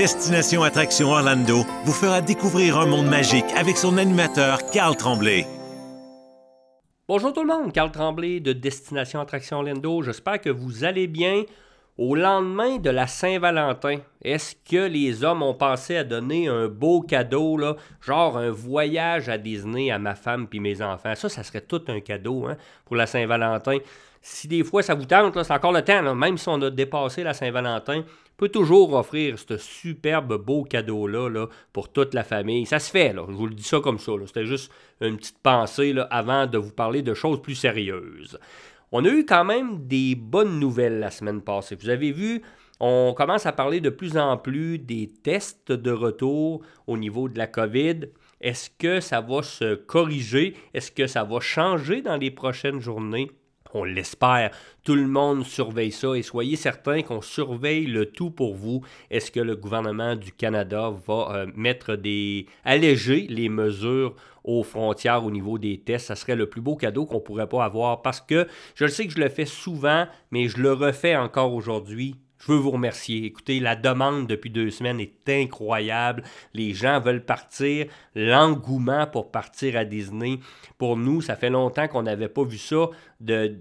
Destination Attraction Orlando vous fera découvrir un monde magique avec son animateur Carl Tremblay. Bonjour tout le monde, Carl Tremblay de Destination Attraction Orlando. J'espère que vous allez bien. Au lendemain de la Saint-Valentin, est-ce que les hommes ont pensé à donner un beau cadeau, là, genre un voyage à Disney à ma femme puis mes enfants? Ça, ça serait tout un cadeau hein, pour la Saint-Valentin. Si des fois ça vous tente, c'est encore le temps, même si on a dépassé la Saint-Valentin, peut toujours offrir ce superbe beau cadeau-là là, pour toute la famille. Ça se fait, je vous le dis ça comme ça. C'était juste une petite pensée avant de vous parler de choses plus sérieuses. On a eu quand même des bonnes nouvelles la semaine passée. Vous avez vu, on commence à parler de plus en plus des tests de retour au niveau de la COVID. Est-ce que ça va se corriger? Est-ce que ça va changer dans les prochaines journées? On l'espère. Tout le monde surveille ça et soyez certains qu'on surveille le tout pour vous. Est-ce que le gouvernement du Canada va euh, mettre des. alléger les mesures aux frontières au niveau des tests? Ça serait le plus beau cadeau qu'on pourrait pas avoir parce que je le sais que je le fais souvent, mais je le refais encore aujourd'hui je veux vous remercier. Écoutez, la demande depuis deux semaines est incroyable. Les gens veulent partir. L'engouement pour partir à Disney. Pour nous, ça fait longtemps qu'on n'avait pas vu ça. De,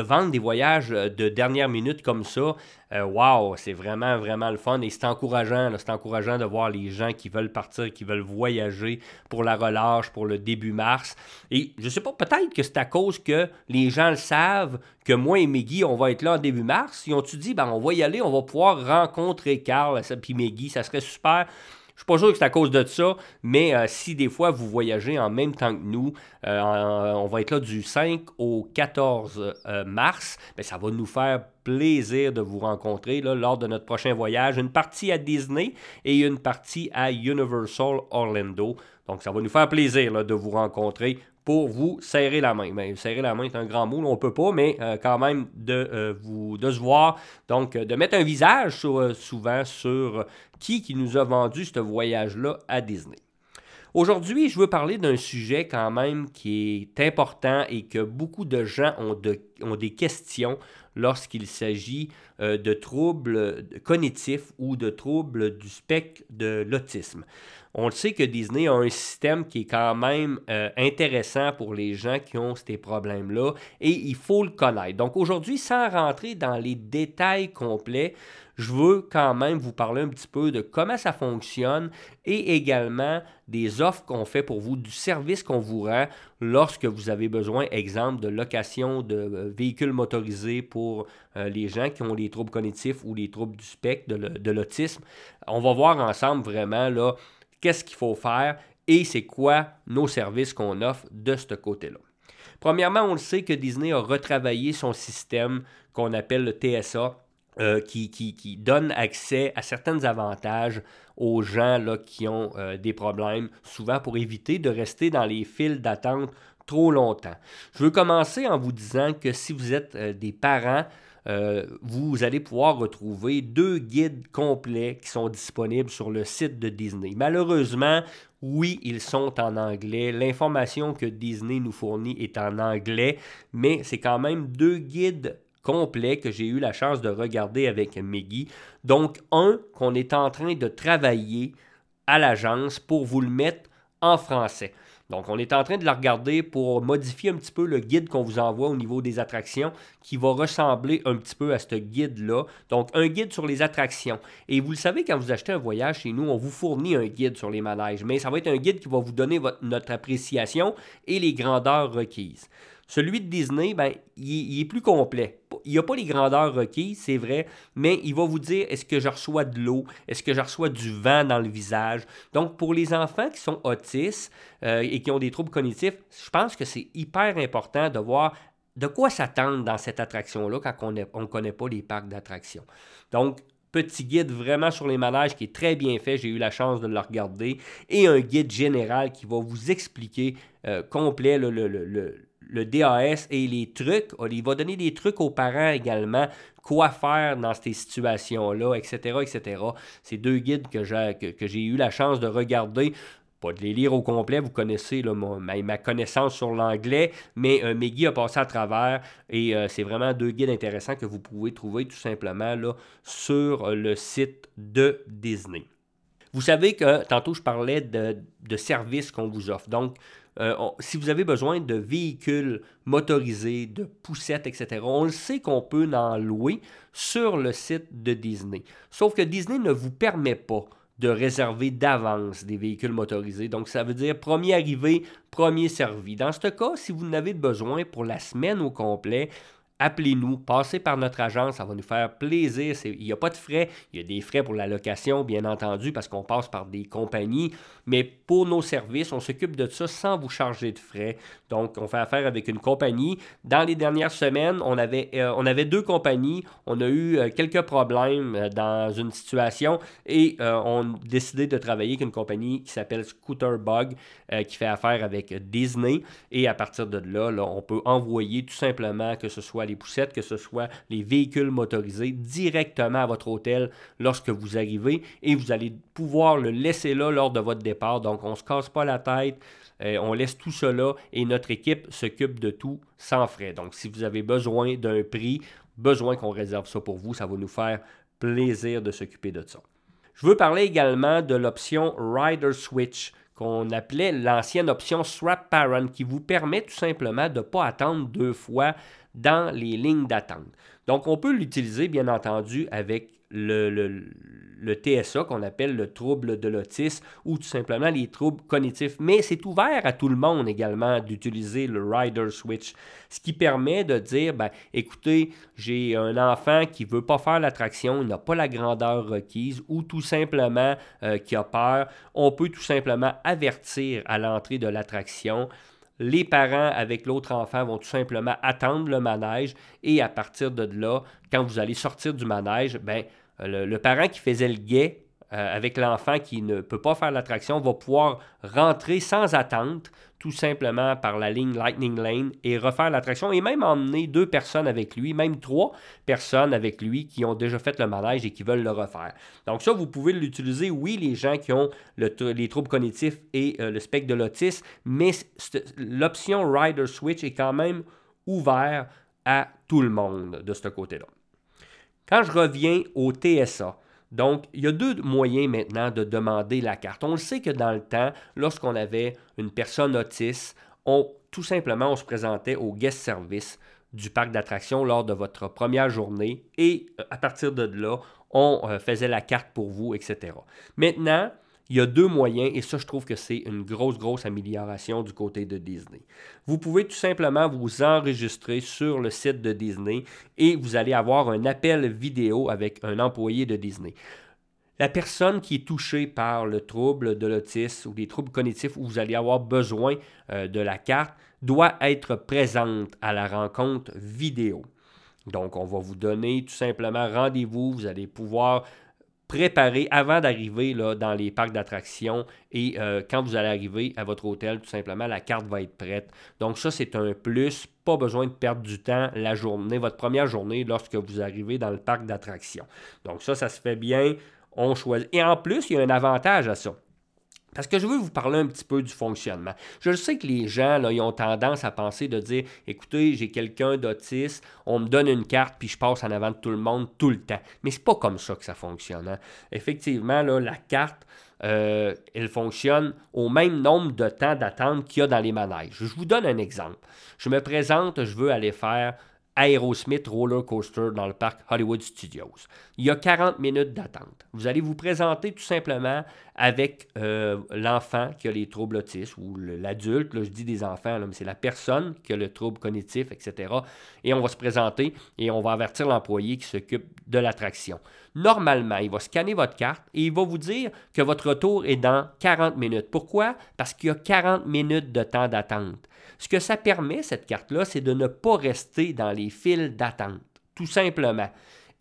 vendre des voyages de dernière minute comme ça. Waouh, wow, c'est vraiment, vraiment le fun. Et c'est encourageant. C'est encourageant de voir les gens qui veulent partir, qui veulent voyager pour la relâche, pour le début mars. Et je sais pas, peut-être que c'est à cause que les gens le savent, que moi et Meggy, on va être là en début mars. Ils ont-tu dit, ben, on va y aller, on va pouvoir rencontrer Carl et Meggy, ça serait super. Je suis pas sûr que c'est à cause de ça, mais euh, si des fois vous voyagez en même temps que nous, euh, on va être là du 5 au 14 euh, mars, ben, ça va nous faire plaisir de vous rencontrer lors de notre prochain voyage. Une partie à Disney et une partie à Universal Orlando. Donc ça va nous faire plaisir de vous rencontrer pour vous serrer la main. Mais serrer la main est un grand mot, on ne peut pas, mais euh, quand même de, euh, vous, de se voir, donc de mettre un visage euh, souvent sur qui, qui nous a vendu ce voyage-là à Disney. Aujourd'hui, je veux parler d'un sujet quand même qui est important et que beaucoup de gens ont des questions lorsqu'il s'agit de troubles cognitifs ou de troubles du spectre de l'autisme on le sait que Disney a un système qui est quand même euh, intéressant pour les gens qui ont ces problèmes-là et il faut le connaître. Donc aujourd'hui, sans rentrer dans les détails complets, je veux quand même vous parler un petit peu de comment ça fonctionne et également des offres qu'on fait pour vous, du service qu'on vous rend lorsque vous avez besoin, exemple, de location de euh, véhicules motorisés pour euh, les gens qui ont les troubles cognitifs ou les troubles du spectre, de l'autisme. On va voir ensemble vraiment là qu'est-ce qu'il faut faire et c'est quoi nos services qu'on offre de ce côté-là. Premièrement, on le sait que Disney a retravaillé son système qu'on appelle le TSA, euh, qui, donne accès à certains avantages aux gens qui ont euh, des problèmes, souvent pour éviter de rester dans les files d'attente trop longtemps. Je veux commencer en vous disant que si vous êtes euh, des parents, euh, vous allez pouvoir retrouver deux guides complets qui sont disponibles sur le site de Disney. Malheureusement, oui, ils sont en anglais. L'information que Disney nous fournit est en anglais, mais c'est quand même deux guides complets que j'ai eu la chance de regarder avec Meggy. Donc, un qu'on est en train de travailler à l'agence pour vous le mettre en français. Donc, on est en train de la regarder pour modifier un petit peu le guide qu'on vous envoie au niveau des attractions qui va ressembler un petit peu à ce guide-là. Donc, un guide sur les attractions. Et vous le savez, quand vous achetez un voyage chez nous, on vous fournit un guide sur les manèges, mais ça va être un guide qui va vous donner notre appréciation et les grandeurs requises. Celui de Disney, ben, il, est plus complet. Il n'y a pas les grandeurs requises, c'est vrai, mais il va vous dire est-ce que je reçois de l'eau, est-ce que je reçois du vent dans le visage? Donc, pour les enfants qui sont autistes euh, et qui ont des troubles cognitifs, je pense que c'est hyper important de voir de quoi s'attendre dans cette attraction-là quand on ne connaît pas les parcs d'attractions. Donc, petit guide vraiment sur les manèges qui est très bien fait. J'ai eu la chance de le regarder. Et un guide général qui va vous expliquer euh, complet le, le DAS et les trucs. Il va donner des trucs aux parents également, quoi faire dans ces situations-là, etc., etc. C'est deux guides que j'ai, eu la chance de regarder. pas de les lire au complet, vous connaissez ma, connaissance sur l'anglais, mais euh, guides a passé à travers et euh, c'est vraiment deux guides intéressants que vous pouvez trouver tout simplement là, sur le site de Disney. Vous savez que tantôt je parlais de, services qu'on vous offre. Donc, euh, si vous avez besoin de véhicules motorisés, de poussettes, etc., on le sait qu'on peut en louer sur le site de Disney. Sauf que Disney ne vous permet pas de réserver d'avance des véhicules motorisés. Donc, ça veut dire premier arrivé, premier servi. Dans ce cas, si vous n'avez besoin pour la semaine au complet, appelez-nous, passez par notre agence, ça va nous faire plaisir. Il n'y a pas de frais, il y a des frais pour la location, bien entendu, parce qu'on passe par des compagnies, mais pour nos services, on s'occupe de ça sans vous charger de frais. Donc, on fait affaire avec une compagnie. Dans les dernières semaines, on avait, euh, on avait deux compagnies, on a eu euh, quelques problèmes euh, dans une situation et on a décidé de travailler avec une compagnie qui s'appelle Scooter Bug, qui fait affaire avec Disney. Et à partir de là, là, on peut envoyer tout simplement que ce soit les poussettes, que ce soit les véhicules motorisés directement à votre hôtel lorsque vous arrivez et vous allez pouvoir le laisser là lors de votre départ. Donc, on ne se casse pas la tête. Euh, on laisse tout cela et notre équipe s'occupe de tout sans frais. Donc, si vous avez besoin d'un prix, besoin qu'on réserve ça pour vous, ça va nous faire plaisir de s'occuper de ça. Je veux parler également de l'option Rider Switch qu'on appelait l'ancienne option Swap Parent qui vous permet tout simplement de ne pas attendre deux fois dans les lignes d'attente. Donc, on peut l'utiliser, bien entendu, avec le, le, TSA qu'on appelle le trouble de l'autisme ou tout simplement les troubles cognitifs. Mais c'est ouvert à tout le monde également d'utiliser le Rider Switch, ce qui permet de dire, ben, écoutez, j'ai un enfant qui ne veut pas faire l'attraction, il n'a pas la grandeur requise ou tout simplement euh, qui a peur. On peut tout simplement avertir à l'entrée de l'attraction les parents avec l'autre enfant vont tout simplement attendre le manège et à partir de là, quand vous allez sortir du manège, ben, le, parent qui faisait le guet euh, avec l'enfant qui ne peut pas faire l'attraction va pouvoir rentrer sans attente, tout simplement par la ligne Lightning Lane et refaire l'attraction et même emmener deux personnes avec lui, même trois personnes avec lui qui ont déjà fait le manège et qui veulent le refaire. Donc ça, vous pouvez l'utiliser, oui, les gens qui ont les troubles cognitifs et euh, le spectre de l'autisme, mais l'option Rider Switch est quand même ouverte à tout le monde de ce côté-là. Quand je reviens au TSA, donc, il y a deux moyens maintenant de demander la carte. On le sait que dans le temps, lorsqu'on avait une personne autiste, on, tout simplement, on se présentait au guest service du parc d'attractions lors de votre première journée et euh, à partir de là, on euh, faisait la carte pour vous, etc. Maintenant, il y a deux moyens et ça, je trouve que c'est une grosse, grosse amélioration du côté de Disney. Vous pouvez tout simplement vous enregistrer sur le site de Disney et vous allez avoir un appel vidéo avec un employé de Disney. La personne qui est touchée par le trouble de l'autisme ou les troubles cognitifs où vous allez avoir besoin euh, de la carte doit être présente à la rencontre vidéo. Donc, on va vous donner tout simplement rendez-vous. Vous allez pouvoir préparer avant d'arriver dans les parcs d'attractions et euh, quand vous allez arriver à votre hôtel, tout simplement, la carte va être prête. Donc ça, c'est un plus. Pas besoin de perdre du temps la journée, votre première journée lorsque vous arrivez dans le parc d'attractions. Donc ça, ça se fait bien. On choisit. Et en plus, il y a un avantage à ça. Parce que je veux vous parler un petit peu du fonctionnement. Je sais que les gens, ils ont tendance à penser de dire écoutez, j'ai quelqu'un d'autiste, on me donne une carte, puis je passe en avant de tout le monde tout le temps. Mais c'est pas comme ça que ça fonctionne. Hein. Effectivement, la carte, euh, elle fonctionne au même nombre de temps d'attente qu'il y a dans les manèges. Je vous donne un exemple. Je me présente, je veux aller faire Aerosmith Roller Coaster dans le parc Hollywood Studios. Il y a 40 minutes d'attente. Vous allez vous présenter tout simplement avec euh, l'enfant qui a les troubles autistes ou l'adulte, je dis des enfants, mais c'est la personne qui a le trouble cognitif, etc. Et on va se présenter et on va avertir l'employé qui s'occupe de l'attraction. Normalement, il va scanner votre carte et il va vous dire que votre retour est dans 40 minutes. Pourquoi? Parce qu'il y a 40 minutes de temps d'attente. Ce que ça permet, cette carte-là, c'est de ne pas rester dans les files d'attente, tout simplement.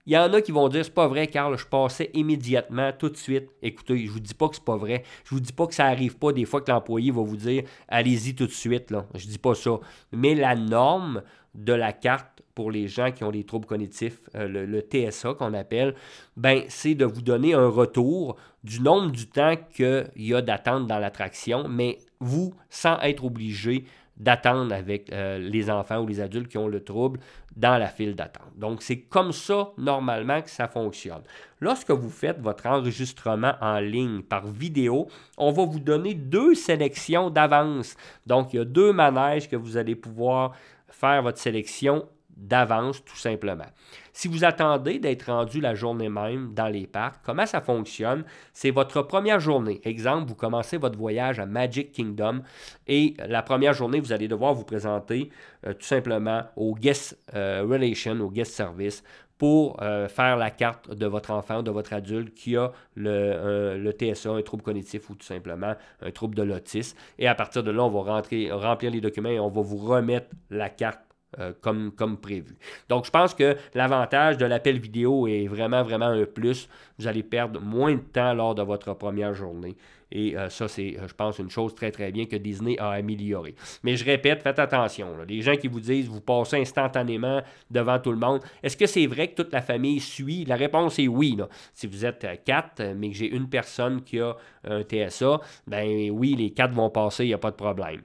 Il y en a qui vont dire c'est pas vrai, Carl, je passais immédiatement, tout de suite. Écoutez, je vous dis pas que c'est pas vrai. Je vous dis pas que ça arrive pas des fois que l'employé va vous dire allez-y tout de suite. Là. Je dis pas ça. Mais la norme de la carte pour les gens qui ont des troubles cognitifs, euh, le, TSA qu'on appelle, ben, c'est de vous donner un retour du nombre du temps qu'il y a d'attente dans l'attraction, mais vous, sans être obligé d'attendre avec euh, les enfants ou les adultes qui ont le trouble dans la file d'attente. Donc, c'est comme ça, normalement, que ça fonctionne. Lorsque vous faites votre enregistrement en ligne par vidéo, on va vous donner deux sélections d'avance. Donc, il y a deux manèges que vous allez pouvoir faire votre sélection d'avance, tout simplement. Si vous attendez d'être rendu la journée même dans les parcs, comment ça fonctionne? C'est votre première journée. Exemple, vous commencez votre voyage à Magic Kingdom et la première journée, vous allez devoir vous présenter euh, tout simplement au guest euh, relation, au guest service pour euh, faire la carte de votre enfant, de votre adulte qui a le, TSA, un trouble cognitif ou tout simplement un trouble de l'autisme. Et à partir de là, on va remplir les documents et on va vous remettre la carte euh, comme, comme prévu. Donc, je pense que l'avantage de l'appel vidéo est vraiment, vraiment un plus. Vous allez perdre moins de temps lors de votre première journée. Et euh, ça, c'est, euh, je pense, une chose très, très bien que Disney a améliorée. Mais je répète, faites attention. Les gens qui vous disent, vous passez instantanément devant tout le monde, est-ce que c'est vrai que toute la famille suit? La réponse est oui. Si vous êtes quatre, mais que j'ai une personne qui a un TSA, ben oui, les quatre vont passer, il n'y a pas de problème.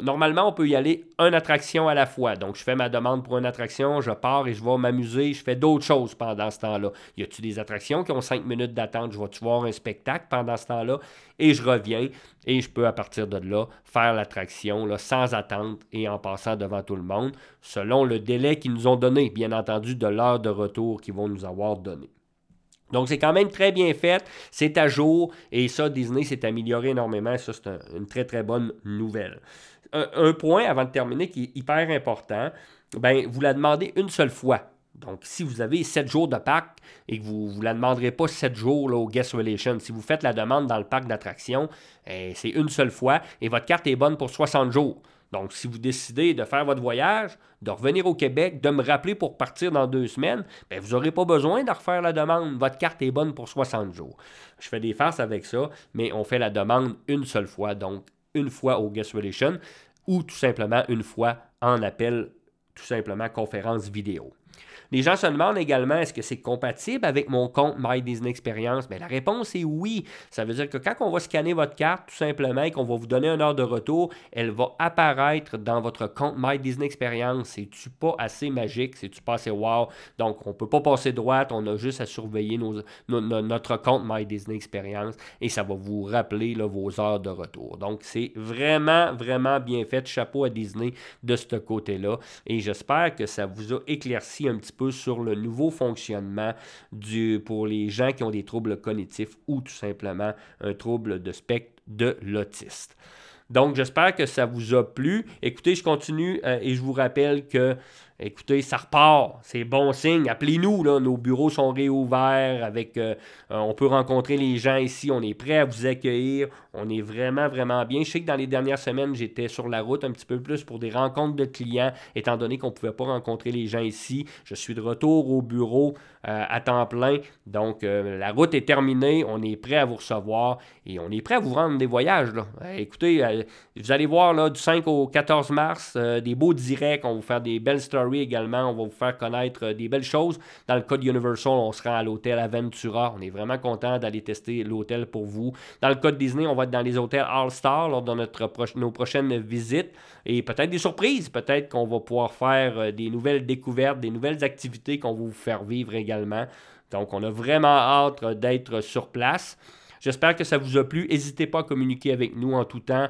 Normalement, on peut y aller une attraction à la fois. Donc, je fais ma demande pour une attraction, je pars et je vais m'amuser, je fais d'autres choses pendant ce temps-là. Y a-t-il des attractions qui ont cinq minutes d'attente? Je vais-tu voir un spectacle pendant ce temps-là? Et je reviens et je peux, à partir de là, faire l'attraction sans attente et en passant devant tout le monde, selon le délai qu'ils nous ont donné, bien entendu, de l'heure de retour qu'ils vont nous avoir donné. Donc, c'est quand même très bien fait. C'est à jour. Et ça, Disney s'est amélioré énormément. Ça, c'est une très, très bonne nouvelle un, point avant de terminer qui est hyper important. Ben, vous la demandez une seule fois. Donc, si vous avez 7 jours de parc et que vous ne la demanderez pas 7 jours là, au Guest Relation, si vous faites la demande dans le parc d'attraction, eh, c'est une seule fois et votre carte est bonne pour 60 jours. Donc, si vous décidez de faire votre voyage, de revenir au Québec, de me rappeler pour partir dans deux semaines, bien, vous n'aurez pas besoin de refaire la demande. Votre carte est bonne pour 60 jours. Je fais des farces avec ça, mais on fait la demande une seule fois. Donc, une fois au Guest Relation ou tout simplement une fois en appel, tout simplement conférence vidéo. Les gens se demandent également est-ce que c'est compatible avec mon compte My Disney Experience? Bien, La réponse est oui. Ça veut dire que quand on va scanner votre carte, tout simplement, et qu'on va vous donner un heure de retour, elle va apparaître dans votre compte My Disney Experience. C'est-tu pas assez magique? C'est-tu pas assez wow? Donc, on ne peut pas passer droite, on a juste à surveiller notre compte My Disney Experience et ça va vous rappeler vos heures de retour. Donc, c'est vraiment, vraiment bien fait. Chapeau à Disney de ce côté-là. Et j'espère que ça vous a éclairci un petit peu sur le nouveau fonctionnement du, pour les gens qui ont des troubles cognitifs ou tout simplement un trouble de spectre de l'autiste. Donc, j'espère que ça vous a plu. Écoutez, je continue euh, et je vous rappelle que Écoutez, ça repart. C'est bon signe. Appelez-nous. Nos bureaux sont réouverts. Euh, euh, on peut rencontrer les gens ici. On est prêt à vous accueillir. On est vraiment, vraiment bien. Je sais que dans les dernières semaines, j'étais sur la route un petit peu plus pour des rencontres de clients, étant donné qu'on ne pouvait pas rencontrer les gens ici. Je suis de retour au bureau euh, à temps plein. Donc, la route est terminée. On est prêt à vous recevoir et on est prêt à vous rendre des voyages. Écoutez, vous allez voir là, du 5 au 14 mars, des beaux directs. On va vous faire des belles stories également. On va vous faire connaître euh, des belles choses. Dans le cas de Universal, on sera à l'hôtel Aventura. On est vraiment content d'aller tester l'hôtel pour vous. Dans le cas de Disney, on va être dans les hôtels All-Star lors de notre nos prochaines visites. Et peut-être des surprises. Peut-être qu'on va pouvoir faire euh, des nouvelles découvertes, des nouvelles activités qu'on va vous faire vivre également. Donc, on a vraiment hâte euh, d'être sur place. J'espère que ça vous a plu. N'hésitez pas à communiquer avec nous en tout temps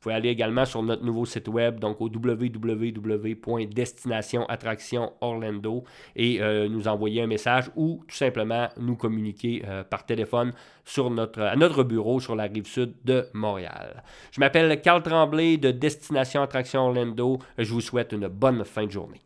pouvez aller également sur notre nouveau site web, donc au www.destinationattractionorlando et euh, nous envoyer un message ou tout simplement nous communiquer euh, par téléphone à notre bureau sur la rive sud de Montréal. Je m'appelle Carl Tremblay de Destination Attraction. Je vous souhaite une bonne fin de journée.